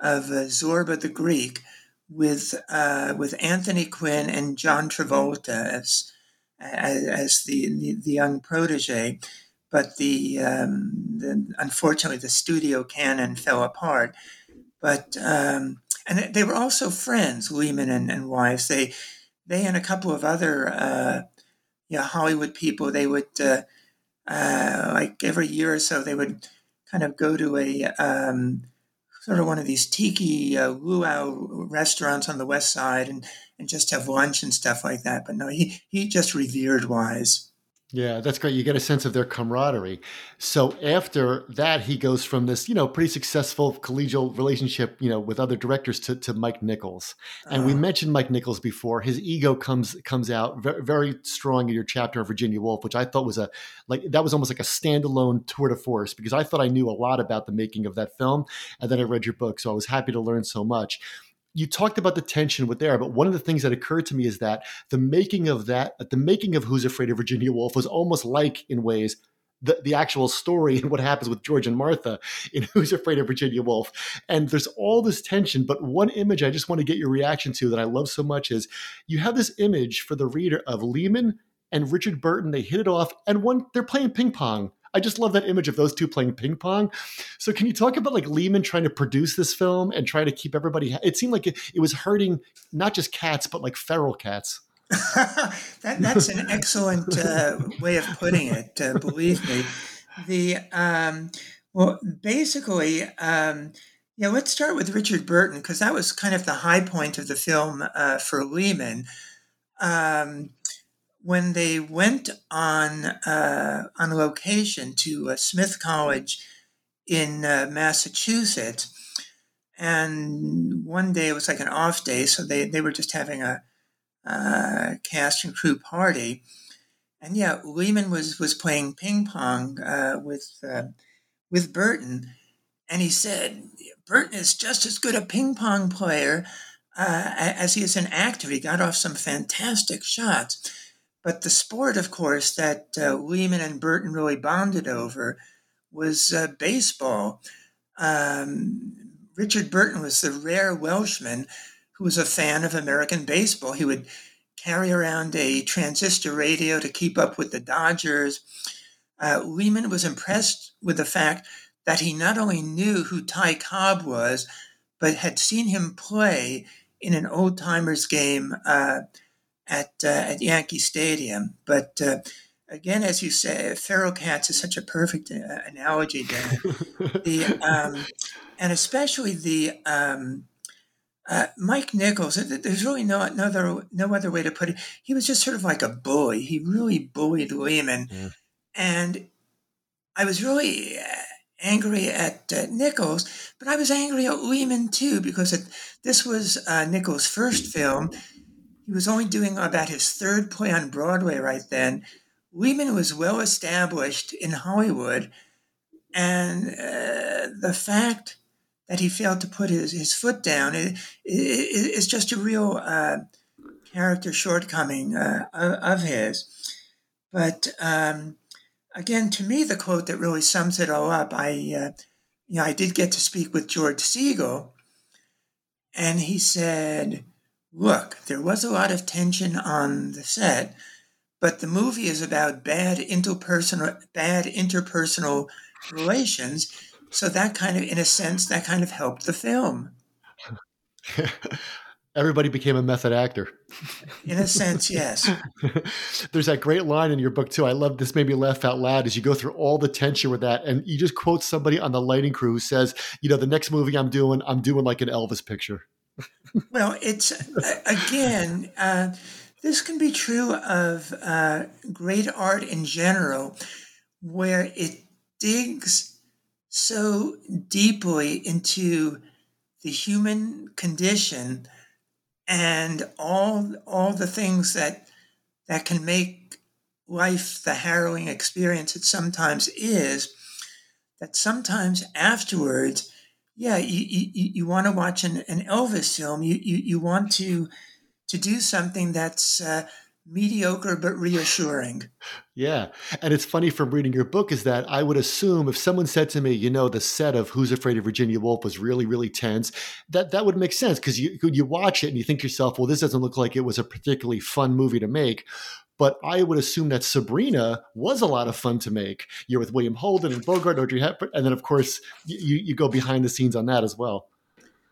of uh, Zorba the Greek with uh, with Anthony Quinn and John Travolta as as, as the, the young protege, but the, um, the, unfortunately the studio Cannon fell apart. but um, and they were also friends, Lehman and, and Wise. They they and a couple of other uh, you know, Hollywood people. They would uh, uh, like every year or so they would kind of go to a um, sort of one of these tiki uh, luau restaurants on the west side and and just have lunch and stuff like that. But no, he he just revered Wise. Yeah, that's great. You get a sense of their camaraderie. So after that, he goes from this, you know, pretty successful collegial relationship, you know, with other directors to, to Mike Nichols. And uh, we uh-huh. mentioned Mike Nichols before. His ego comes comes out very, very strong in your chapter of Virginia Woolf, which I thought was a like that was almost like a standalone tour de force because I thought I knew a lot about the making of that film, and then I read your book, so I was happy to learn so much you talked about the tension with there, but one of the things that occurred to me is that the making of that, the making of Who's Afraid of Virginia Woolf was almost like, in ways, the, the actual story and what happens with George and Martha in Who's Afraid of Virginia Woolf. And there's all this tension, but one image I just want to get your reaction to that I love so much is you have this image for the reader of Lehman and Richard Burton. They hit it off, and one they're playing ping pong I just love that image of those two playing ping pong. So can you talk about like Lehman trying to produce this film and trying to keep everybody? It seemed like it, it was hurting not just cats but like feral cats. that, that's an excellent uh, way of putting it. Uh, believe me, the um, well, basically, um, yeah. Let's start with Richard Burton because that was kind of the high point of the film uh, for Lehman. Um, when they went on uh, on location to uh, Smith College in uh, Massachusetts, and one day it was like an off day, so they, they were just having a uh, cast and crew party, and yeah, Lehman was was playing ping pong uh, with uh, with Burton, and he said Burton is just as good a ping pong player as he is an actor. He got off some fantastic shots but the sport, of course, that uh, Lehman and Burton really bonded over was uh, baseball. Um, Richard Burton was the rare Welshman who was a fan of American baseball. He would carry around a transistor radio to keep up with the Dodgers. Uh, Lehman was impressed with the fact that he not only knew who Ty Cobb was, but had seen him play in an old timers game uh, at uh, at Yankee Stadium. But uh, again, as you say, feral cats is such a perfect uh, analogy there. the um, and especially the um, uh, Mike Nichols. There's really no other no other way to put it. He was just sort of like a bully. He really bullied Lehman, yeah. and I was really uh, angry at uh, Nichols, but I was angry at Lehman too because it, this was uh, Nichols' first film. He was only doing about his third play on Broadway right then. Lehman was well established in Hollywood, and uh, the fact that he failed to put his, his foot down is, is just a real uh, character shortcoming uh, of his. But um, again, to me, the quote that really sums it all up, I, uh, you know, I did get to speak with George Segal, and he said, look, there was a lot of tension on the set, but the movie is about bad interpersonal bad interpersonal relations. So that kind of, in a sense, that kind of helped the film. Everybody became a method actor. In a sense, yes. There's that great line in your book too. I love this. Made me laugh out loud as you go through all the tension with that, and you just quote somebody on the lighting crew who says, "You know, the next movie I'm doing, I'm doing like an Elvis picture." Well, it's again, uh, this can be true of uh, great art in general, where it digs so deeply into the human condition and all all the things that that can make life the harrowing experience it sometimes is that sometimes afterwards yeah, you, you, you want to watch an, an Elvis film. You, you, you want to to do something that's uh, mediocre but reassuring. Yeah. And it's funny from reading your book is that I would assume if someone said to me, you know, the set of Who's Afraid of Virginia Woolf was really, really tense, that that would make sense because you you watch it and you think to yourself, well, this doesn't look like it was a particularly fun movie to make. But I would assume that Sabrina was a lot of fun to make. You're with William Holden and Bogart, Audrey Hepburn, and then of course you, you go behind the scenes on that as well.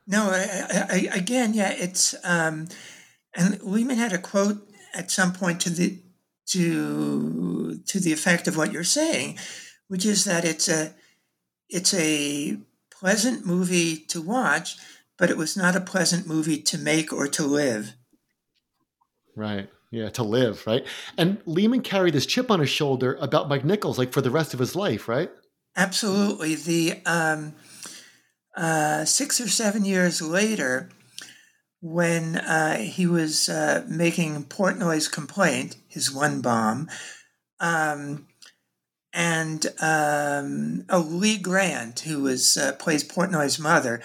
No, I, I, again, yeah, it's um, and Lehman had a quote at some point to the to to the effect of what you're saying, which is that it's a it's a pleasant movie to watch, but it was not a pleasant movie to make or to live. Right. Yeah, to live, right? And Lehman carried this chip on his shoulder about Mike Nichols, like for the rest of his life, right? Absolutely. The um, uh, six or seven years later, when uh, he was uh, making Portnoy's complaint, his one bomb, um, and um, oh, Lee Grant, who was uh, plays Portnoy's mother,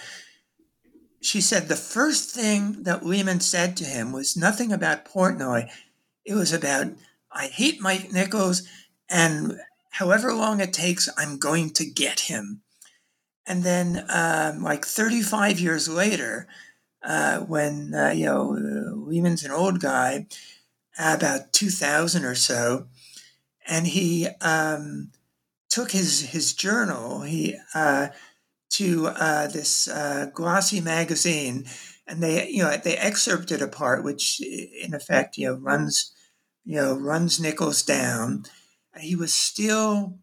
she said the first thing that Lehman said to him was nothing about Portnoy. It was about I hate Mike Nichols, and however long it takes, I'm going to get him. And then, um, like 35 years later, uh, when uh, you know Lehman's an old guy, about 2000 or so, and he um, took his his journal he uh, to uh, this uh, glossy magazine, and they you know they excerpted a part which in effect you know runs you know runs Nichols down. He was still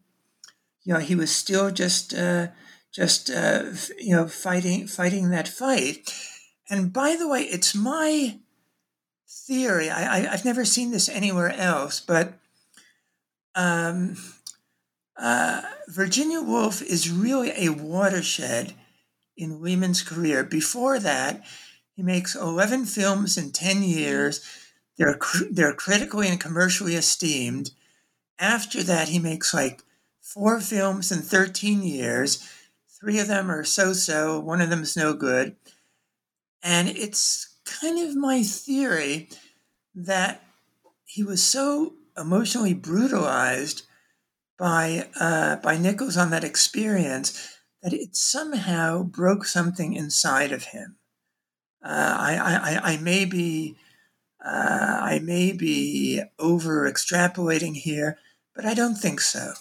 you know he was still just uh, just uh, you know fighting fighting that fight and by the way, it's my theory. I, I, have never seen this anywhere else, but um, uh, Virginia Woolf is really a watershed in Lehman's career. Before that, he makes 11 films in 10 years. They're, they're critically and commercially esteemed. After that, he makes like four films in 13 years. Three of them are so so, one of them is no good. And it's kind of my theory that he was so emotionally brutalized by uh, by Nichols on that experience that it somehow broke something inside of him. Uh, I, I, I may be uh, I may be over extrapolating here, but I don't think so.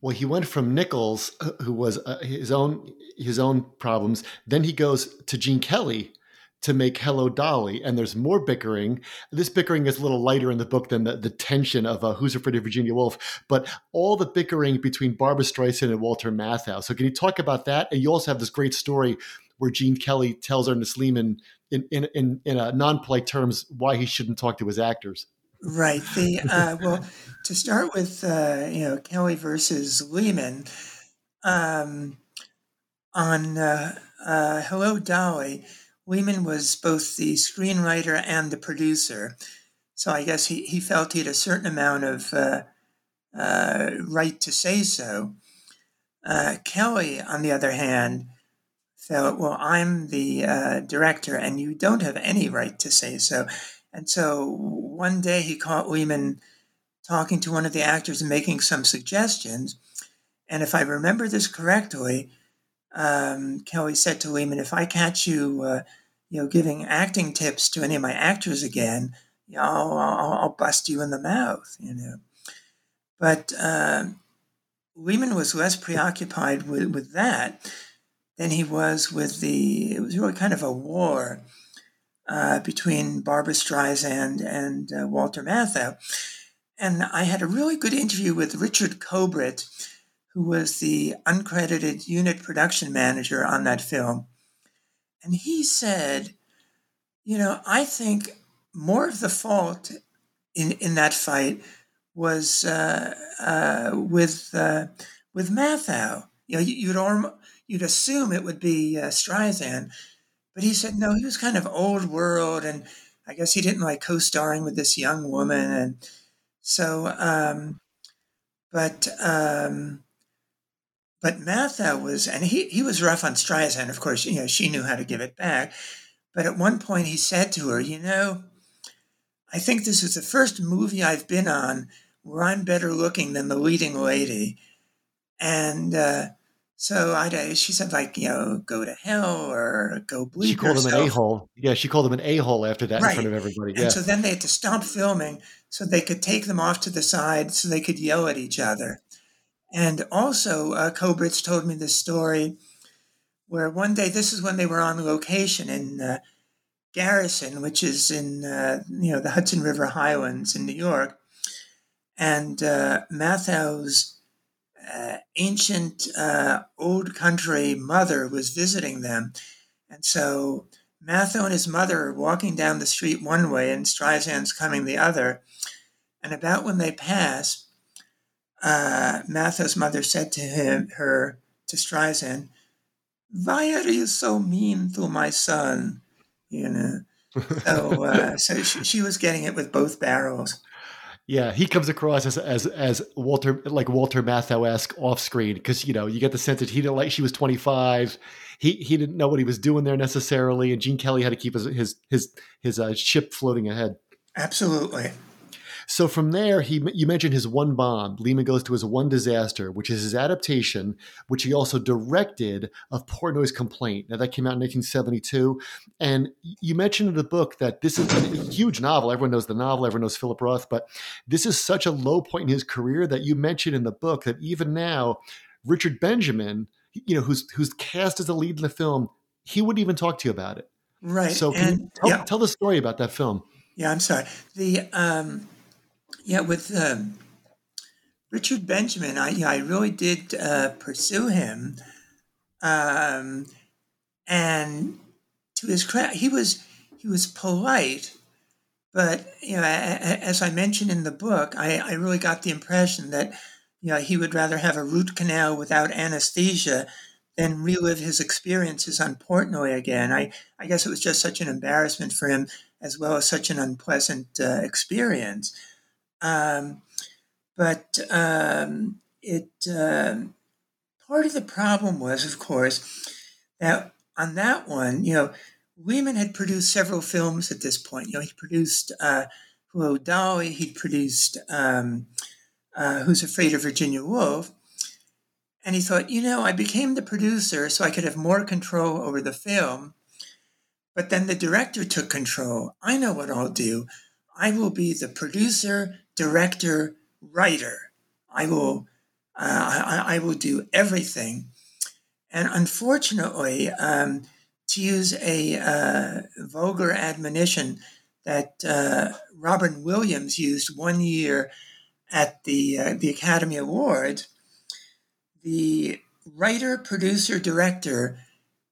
Well, he went from Nichols, uh, who was uh, his own his own problems. Then he goes to Gene Kelly to make Hello Dolly, and there's more bickering. This bickering is a little lighter in the book than the, the tension of uh, Who's Afraid of Virginia Woolf, but all the bickering between Barbra Streisand and Walter Matthau. So, can you talk about that? And you also have this great story where Gene Kelly tells Ernest Lehman in in in, in a non polite terms why he shouldn't talk to his actors. Right. The uh, well, to start with, uh, you know, Kelly versus Lehman. Um, on uh, uh, Hello Dolly, Lehman was both the screenwriter and the producer. So I guess he, he felt he had a certain amount of uh, uh right to say so. Uh, Kelly, on the other hand, felt, well, I'm the uh, director and you don't have any right to say so. And so one day he caught Lehman talking to one of the actors and making some suggestions. And if I remember this correctly, um, Kelly said to Lehman, "If I catch you, uh, you know, giving acting tips to any of my actors again, you know, I'll, I'll, I'll bust you in the mouth." You know, but uh, Lehman was less preoccupied with, with that than he was with the. It was really kind of a war uh, between Barbra Streisand and uh, Walter Matthau. And I had a really good interview with Richard Kobritz, who was the uncredited unit production manager on that film. And he said, you know, I think more of the fault in, in that fight was uh, uh, with uh, with Matthau. You know, you'd orm- you'd assume it would be uh, Streisand, but he said no. He was kind of old world, and I guess he didn't like co-starring with this young woman, and so. Um, but um, but Matthau was, and he, he was rough on Streisand. Of course, you know, she knew how to give it back. But at one point he said to her, you know, I think this is the first movie I've been on where I'm better looking than the leading lady. And uh, so I, she said, like, you know, go to hell or go bleed She called herself. him an a hole. Yeah, she called him an a hole after that right. in front of everybody. And yeah. so then they had to stop filming so they could take them off to the side so they could yell at each other. And also, uh, Kobritz told me this story where one day, this is when they were on location in uh, Garrison, which is in uh, you know the Hudson River Highlands in New York, and uh, uh, ancient uh, old country mother was visiting them, and so Matthau and his mother are walking down the street one way, and Streisand's coming the other, and about when they pass, uh, mother said to him, her to Streisand, "Why are you so mean to my son?" you know. So, uh, so she, she, was getting it with both barrels. Yeah, he comes across as as as Walter like Walter Matthau esque off screen because you know you get the sense that he didn't like she was twenty five. He he didn't know what he was doing there necessarily, and Gene Kelly had to keep his his his his uh, ship floating ahead. Absolutely. So from there, he you mentioned his one bomb. Lehman goes to his one disaster, which is his adaptation, which he also directed of Portnoy's Complaint. Now that came out in 1972, and you mentioned in the book that this is a huge novel. Everyone knows the novel. Everyone knows Philip Roth, but this is such a low point in his career that you mentioned in the book that even now, Richard Benjamin, you know, who's who's cast as a lead in the film, he wouldn't even talk to you about it. Right. So and, tell, yeah. tell the story about that film. Yeah, I'm sorry. The um, yeah, with um, Richard Benjamin, I I really did uh, pursue him, um, and to his credit, he was he was polite, but you know, as I mentioned in the book, I, I really got the impression that you know he would rather have a root canal without anesthesia than relive his experiences on Portnoy again. I I guess it was just such an embarrassment for him, as well as such an unpleasant uh, experience. Um, but um, it um, part of the problem was, of course, that on that one, you know, Lehman had produced several films at this point. You know, he produced uh, Hello Dolly. He produced um, uh, Who's Afraid of Virginia Woolf. And he thought, you know, I became the producer so I could have more control over the film. But then the director took control. I know what I'll do. I will be the producer, director, writer. I will, uh, I, I, will do everything. And unfortunately, um, to use a uh, vulgar admonition that uh, Robin Williams used one year at the uh, the Academy Awards, the writer, producer, director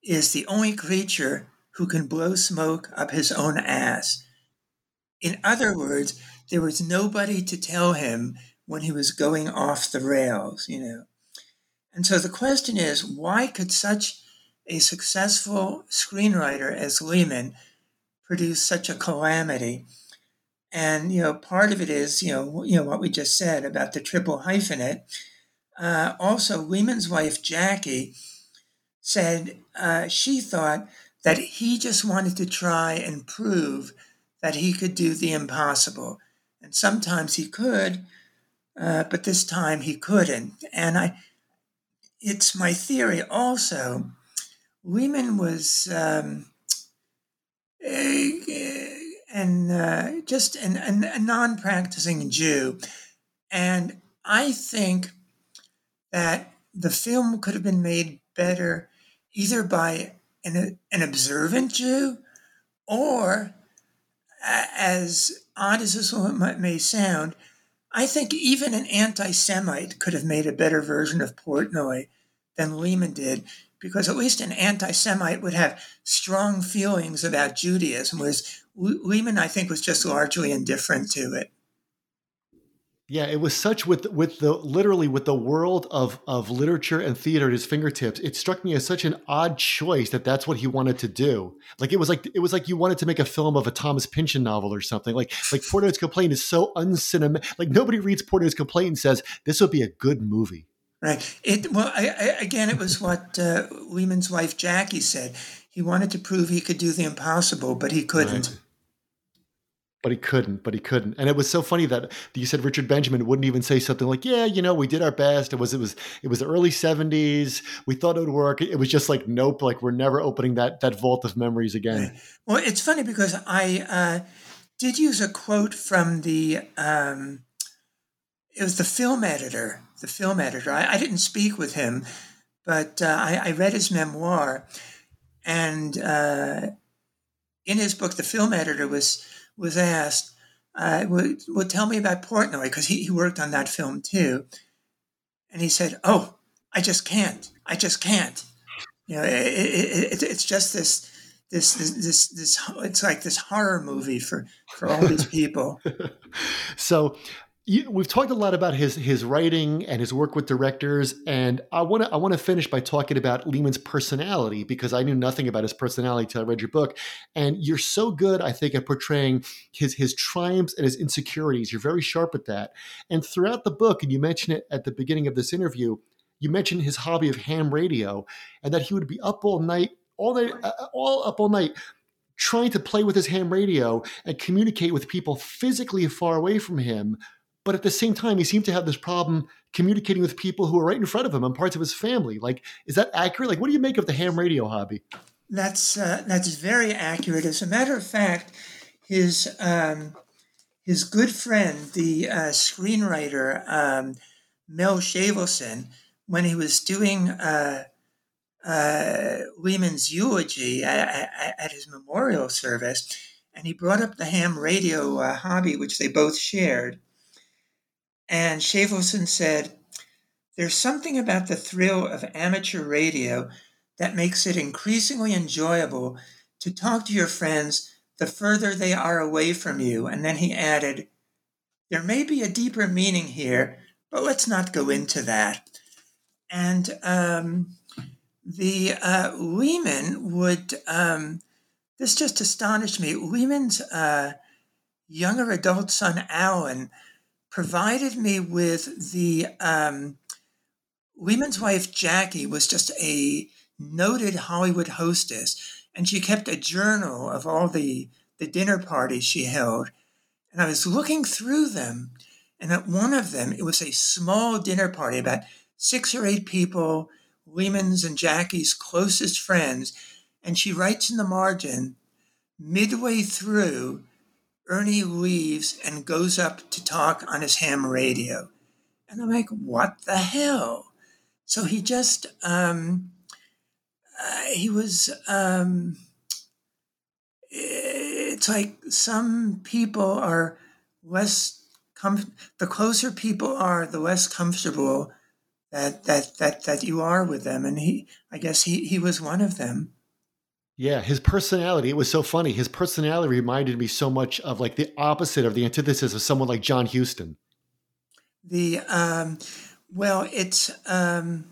is the only creature who can blow smoke up his own ass. In other words, there was nobody to tell him when he was going off the rails, you know. And so the question is, why could such a successful screenwriter as Lehman produce such a calamity? And you know, part of it is you know you know what we just said about the triple hyphenate. Uh, also, Lehman's wife Jackie said uh, she thought that he just wanted to try and prove that he could do the impossible. And sometimes he could, uh, but this time he couldn't. And I, it's my theory also. Lehman was um, a, and uh, just an, an, a non-practicing Jew, and I think that the film could have been made better either by an, an observant Jew or as odd as this may sound, I think even an anti Semite could have made a better version of Portnoy than Lehman did, because at least an anti Semite would have strong feelings about Judaism, whereas Lehman, I think, was just largely indifferent to it. Yeah, it was such with with the literally with the world of of literature and theater at his fingertips. It struck me as such an odd choice that that's what he wanted to do. Like it was like it was like you wanted to make a film of a Thomas Pynchon novel or something. Like like Portnoy's Complaint is so uncinematic. Like nobody reads Portnoy's Complaint and says this would be a good movie. Right. It well I, I, again. It was what uh, Lehman's wife Jackie said. He wanted to prove he could do the impossible, but he couldn't. Right but he couldn't but he couldn't. And it was so funny that you said richard benjamin wouldn't even say something like yeah you know we did our best. It was it was it was the early 70s we thought it would work. It was just like nope like we're never opening that that vault of memories again. Well it's funny because i uh, did use a quote from the um, it was the film editor the film editor. I, I didn't speak with him but uh, I, I, read his memoir, and uh, in his book, the film editor was was asked, uh, "Would well, tell me about Portnoy?" Because he, he worked on that film too, and he said, "Oh, I just can't. I just can't. You know, it, it, it, it's just this." This, this this this it's like this horror movie for for all these people. so you, we've talked a lot about his his writing and his work with directors, and I want to I want to finish by talking about Lehman's personality because I knew nothing about his personality until I read your book, and you're so good, I think, at portraying his his triumphs and his insecurities. You're very sharp at that, and throughout the book, and you mention it at the beginning of this interview, you mentioned his hobby of ham radio, and that he would be up all night, all day, uh, all up all night trying to play with his ham radio and communicate with people physically far away from him but at the same time, he seemed to have this problem communicating with people who were right in front of him and parts of his family. Like, is that accurate? Like, what do you make of the ham radio hobby? That's uh, that's very accurate. As a matter of fact, his um, his good friend, the uh, screenwriter um, Mel Shavelson, when he was doing uh, uh Lehman's eulogy at, at, his memorial service, and he brought up the ham radio uh, hobby, which they both shared. And Shavelson said, There's something about the thrill of amateur radio that makes it increasingly enjoyable to talk to your friends the further they are away from you. And then he added, There may be a deeper meaning here, but let's not go into that. And um, the uh, Lehman would, um, this just astonished me. Lehman's uh, younger adult son, Alan, provided me with the um, Lehman's wife Jackie was just a noted Hollywood hostess, and she kept a journal of all the the dinner parties she held. And I was looking through them, and at one of them, it was a small dinner party, about six or eight people, Lehman's and Jackie's closest friends. And she writes in the margin, midway through, Ernie leaves and goes up to talk on his ham radio. And I'm like, what the hell? So he just, um, uh, he was, um, it's like some people are less, com- the closer people are, the less comfortable that, that, that, that you are with them. And he, I guess he, he was one of them. Yeah, his personality, it was so funny. His personality reminded me so much of like the opposite of the antithesis of someone like John Huston. The, um, well, it's um,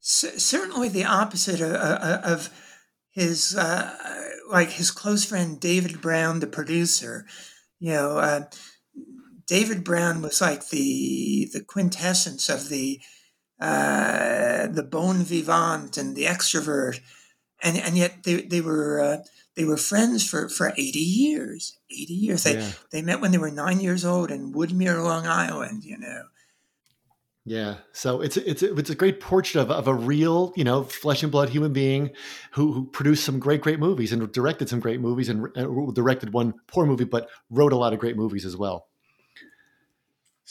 c- certainly the opposite of, of his, uh, like his close friend David Brown, the producer. You know, uh, David Brown was like the the quintessence of the uh, the bon vivant and the extrovert and and yet they they were uh, they were friends for for 80 years 80 years they yeah. they met when they were 9 years old in Woodmere Long Island you know yeah, so it's it's it's a great portrait of, of a real, you know, flesh and blood human being who, who produced some great great movies and directed some great movies and, and directed one poor movie, but wrote a lot of great movies as well.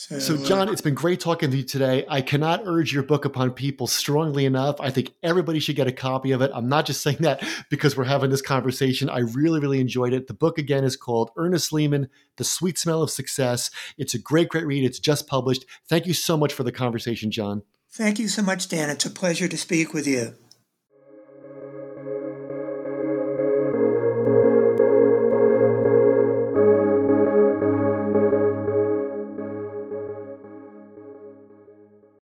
So, so, uh, John, it's been great talking to you today. I cannot urge your book upon people strongly enough. I think everybody should get a copy of it. I'm not just saying that because we're having this conversation. I really, really enjoyed it. The book, again, is called Ernest Lehman The Sweet Smell of Success. It's a great, great read. It's just published. Thank you so much for the conversation, John. Thank you so much, Dan. It's a pleasure to speak with you.